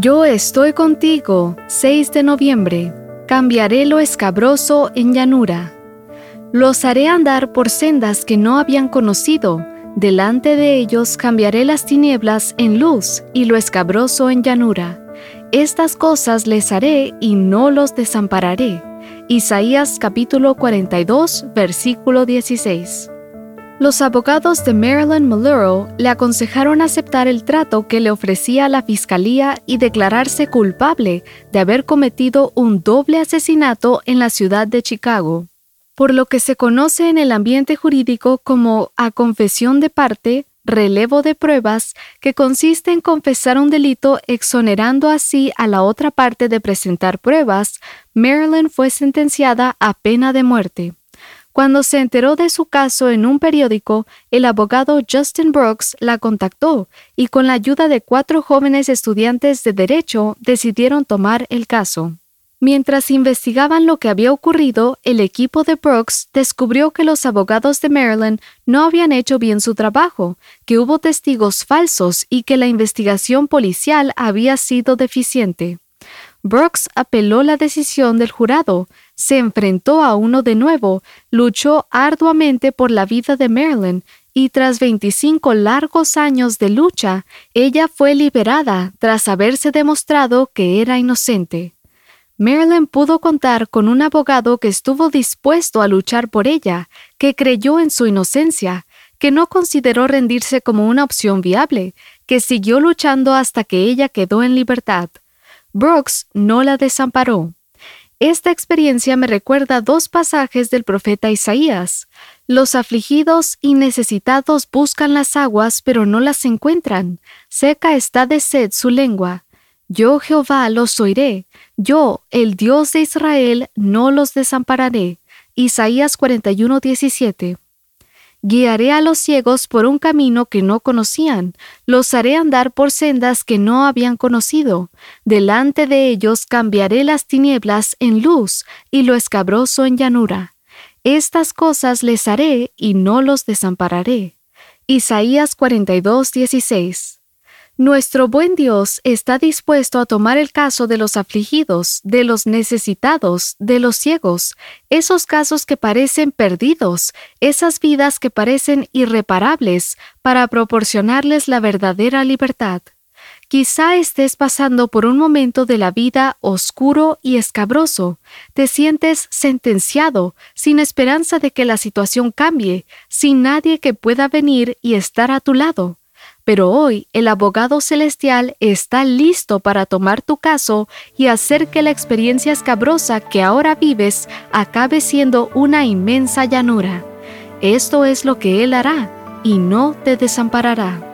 Yo estoy contigo, 6 de noviembre. Cambiaré lo escabroso en llanura. Los haré andar por sendas que no habían conocido. Delante de ellos cambiaré las tinieblas en luz y lo escabroso en llanura. Estas cosas les haré y no los desampararé. Isaías capítulo 42, versículo 16. Los abogados de Marilyn Monroe le aconsejaron aceptar el trato que le ofrecía la fiscalía y declararse culpable de haber cometido un doble asesinato en la ciudad de Chicago. Por lo que se conoce en el ambiente jurídico como a confesión de parte, relevo de pruebas, que consiste en confesar un delito exonerando así a la otra parte de presentar pruebas, Marilyn fue sentenciada a pena de muerte. Cuando se enteró de su caso en un periódico, el abogado Justin Brooks la contactó y con la ayuda de cuatro jóvenes estudiantes de derecho decidieron tomar el caso. Mientras investigaban lo que había ocurrido, el equipo de Brooks descubrió que los abogados de Maryland no habían hecho bien su trabajo, que hubo testigos falsos y que la investigación policial había sido deficiente. Brooks apeló la decisión del jurado, se enfrentó a uno de nuevo, luchó arduamente por la vida de Marilyn y tras 25 largos años de lucha, ella fue liberada tras haberse demostrado que era inocente. Marilyn pudo contar con un abogado que estuvo dispuesto a luchar por ella, que creyó en su inocencia, que no consideró rendirse como una opción viable, que siguió luchando hasta que ella quedó en libertad. Brooks no la desamparó. Esta experiencia me recuerda dos pasajes del profeta Isaías. Los afligidos y necesitados buscan las aguas, pero no las encuentran. Seca está de sed su lengua. Yo Jehová los oiré. Yo, el Dios de Israel, no los desampararé. Isaías 41, Guiaré a los ciegos por un camino que no conocían, los haré andar por sendas que no habían conocido. Delante de ellos cambiaré las tinieblas en luz y lo escabroso en llanura. Estas cosas les haré y no los desampararé. Isaías 42, 16. Nuestro buen Dios está dispuesto a tomar el caso de los afligidos, de los necesitados, de los ciegos, esos casos que parecen perdidos, esas vidas que parecen irreparables, para proporcionarles la verdadera libertad. Quizá estés pasando por un momento de la vida oscuro y escabroso. Te sientes sentenciado, sin esperanza de que la situación cambie, sin nadie que pueda venir y estar a tu lado. Pero hoy el abogado celestial está listo para tomar tu caso y hacer que la experiencia escabrosa que ahora vives acabe siendo una inmensa llanura. Esto es lo que Él hará y no te desamparará.